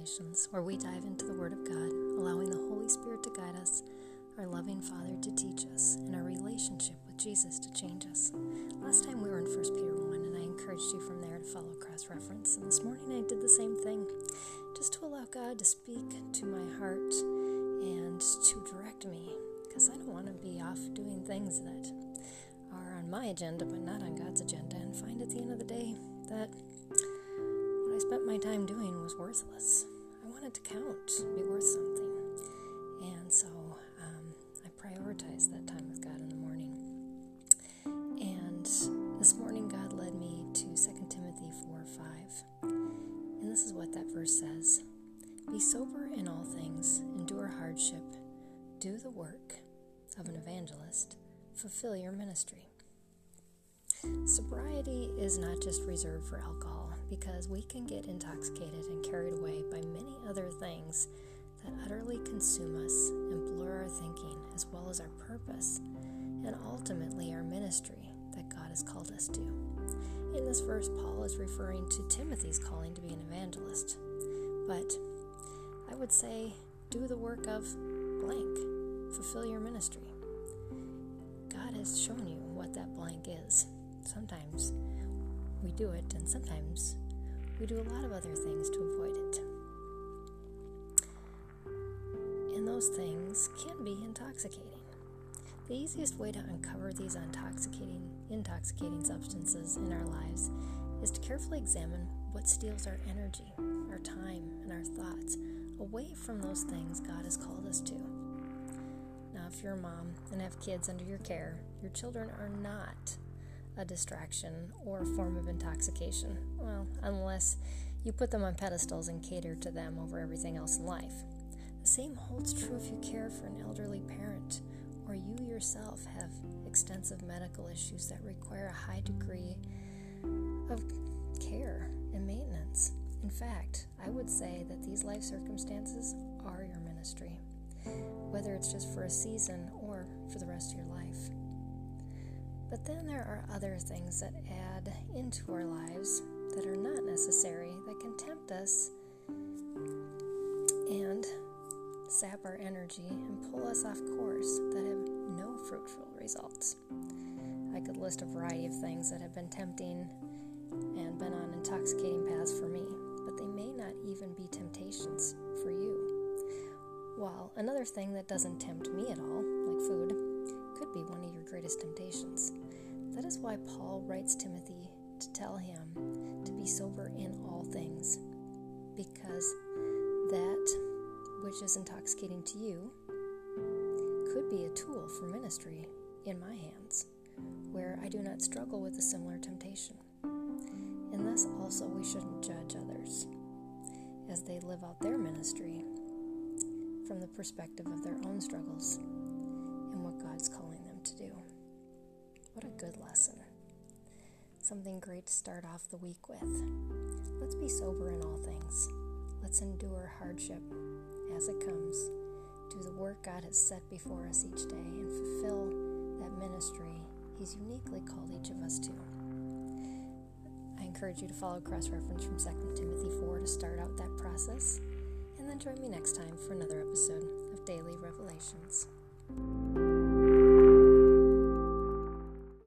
Revelations, where we dive into the Word of God, allowing the Holy Spirit to guide us, our loving Father to teach us, and our relationship with Jesus to change us. Last time we were in 1 Peter 1, and I encouraged you from there to follow cross reference, and this morning I did the same thing, just to allow God to speak to my heart and to direct me, because I don't want to be off doing things that are on my agenda but not on God's agenda, and find at the end of the day that spent my time doing was worthless. I wanted to count, be worth something. And so um, I prioritized that time with God in the morning. And this morning, God led me to 2 Timothy 4 5. And this is what that verse says Be sober in all things, endure hardship, do the work of an evangelist, fulfill your ministry. Sobriety is not just reserved for alcohol because we can get intoxicated and carried away by many other things that utterly consume us and blur our thinking as well as our purpose and ultimately our ministry that God has called us to. In this verse, Paul is referring to Timothy's calling to be an evangelist. But I would say, do the work of blank, fulfill your ministry. God has shown you what that blank is. Sometimes we do it, and sometimes we do a lot of other things to avoid it. And those things can be intoxicating. The easiest way to uncover these intoxicating, intoxicating substances in our lives is to carefully examine what steals our energy, our time, and our thoughts away from those things God has called us to. Now, if you're a mom and have kids under your care, your children are not a distraction or a form of intoxication. Well, unless you put them on pedestals and cater to them over everything else in life. The same holds true if you care for an elderly parent or you yourself have extensive medical issues that require a high degree of care and maintenance. In fact, I would say that these life circumstances are your ministry, whether it's just for a season or for the rest of your life. But then there are other things that add into our lives that are not necessary, that can tempt us and sap our energy and pull us off course that have no fruitful results. I could list a variety of things that have been tempting and been on intoxicating paths for me, but they may not even be temptations for you. While another thing that doesn't tempt me at all, be one of your greatest temptations. That is why Paul writes Timothy to tell him to be sober in all things, because that which is intoxicating to you could be a tool for ministry in my hands, where I do not struggle with a similar temptation. And thus, also, we shouldn't judge others as they live out their ministry from the perspective of their own struggles God's calling them to do. What a good lesson. Something great to start off the week with. Let's be sober in all things. Let's endure hardship as it comes. Do the work God has set before us each day and fulfill that ministry He's uniquely called each of us to. I encourage you to follow cross reference from 2 Timothy 4 to start out that process, and then join me next time for another episode of Daily Revelations.